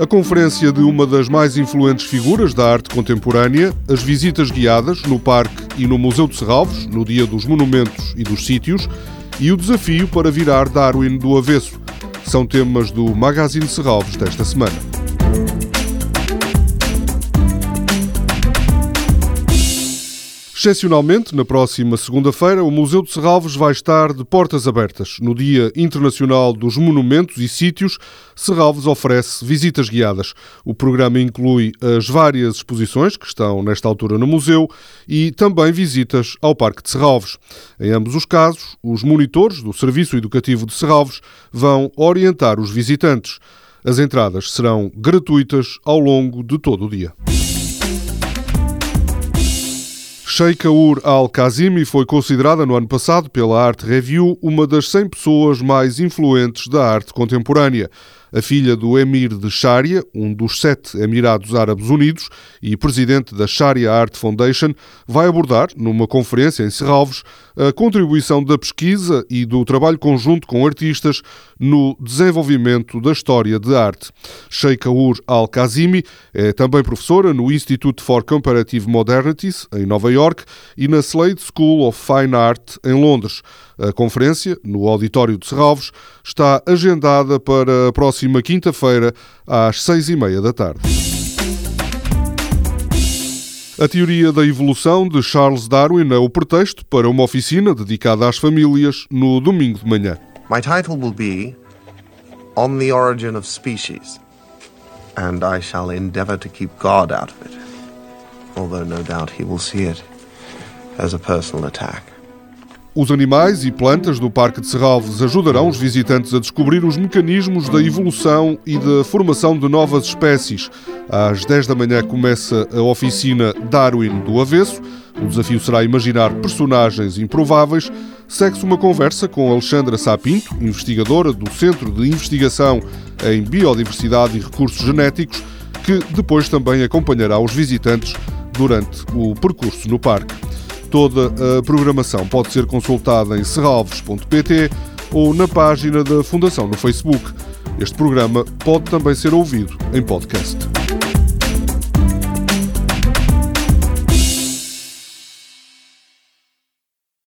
A conferência de uma das mais influentes figuras da arte contemporânea, as visitas guiadas no Parque e no Museu de Serralves, no Dia dos Monumentos e dos Sítios, e o desafio para virar Darwin do avesso. São temas do Magazine Serralves desta semana. Excepcionalmente, na próxima segunda-feira, o Museu de Serralves vai estar de portas abertas. No Dia Internacional dos Monumentos e Sítios, Serralves oferece visitas guiadas. O programa inclui as várias exposições que estão nesta altura no museu e também visitas ao Parque de Serralves. Em ambos os casos, os monitores do Serviço Educativo de Serralves vão orientar os visitantes. As entradas serão gratuitas ao longo de todo o dia. Sheikha Ur Al-Kazimi foi considerada no ano passado pela Art Review uma das 100 pessoas mais influentes da arte contemporânea a filha do emir de Sharia, um dos sete Emirados Árabes Unidos e presidente da Sharia Art Foundation, vai abordar, numa conferência em Serralves, a contribuição da pesquisa e do trabalho conjunto com artistas no desenvolvimento da história de arte. Sheikha Ur Al-Kazimi é também professora no Institute for Comparative Modernities, em Nova York, e na Slade School of Fine Art, em Londres. A conferência, no auditório de Serralves, está agendada para a próxima quinta-feira, às seis e meia da tarde. A teoria da evolução de Charles Darwin é o pretexto para uma oficina dedicada às famílias no domingo de manhã. My title will be On the Origin of Species, and I shall endeavor to keep God out of it, although no doubt he will see it as a personal attack. Os animais e plantas do Parque de Serralves ajudarão os visitantes a descobrir os mecanismos da evolução e da formação de novas espécies. Às 10 da manhã começa a oficina Darwin do Avesso. O desafio será imaginar personagens improváveis. Segue-se uma conversa com Alexandra Sapinto, investigadora do Centro de Investigação em Biodiversidade e Recursos Genéticos, que depois também acompanhará os visitantes durante o percurso no parque. Toda a programação pode ser consultada em serralves.pt ou na página da Fundação no Facebook. Este programa pode também ser ouvido em podcast.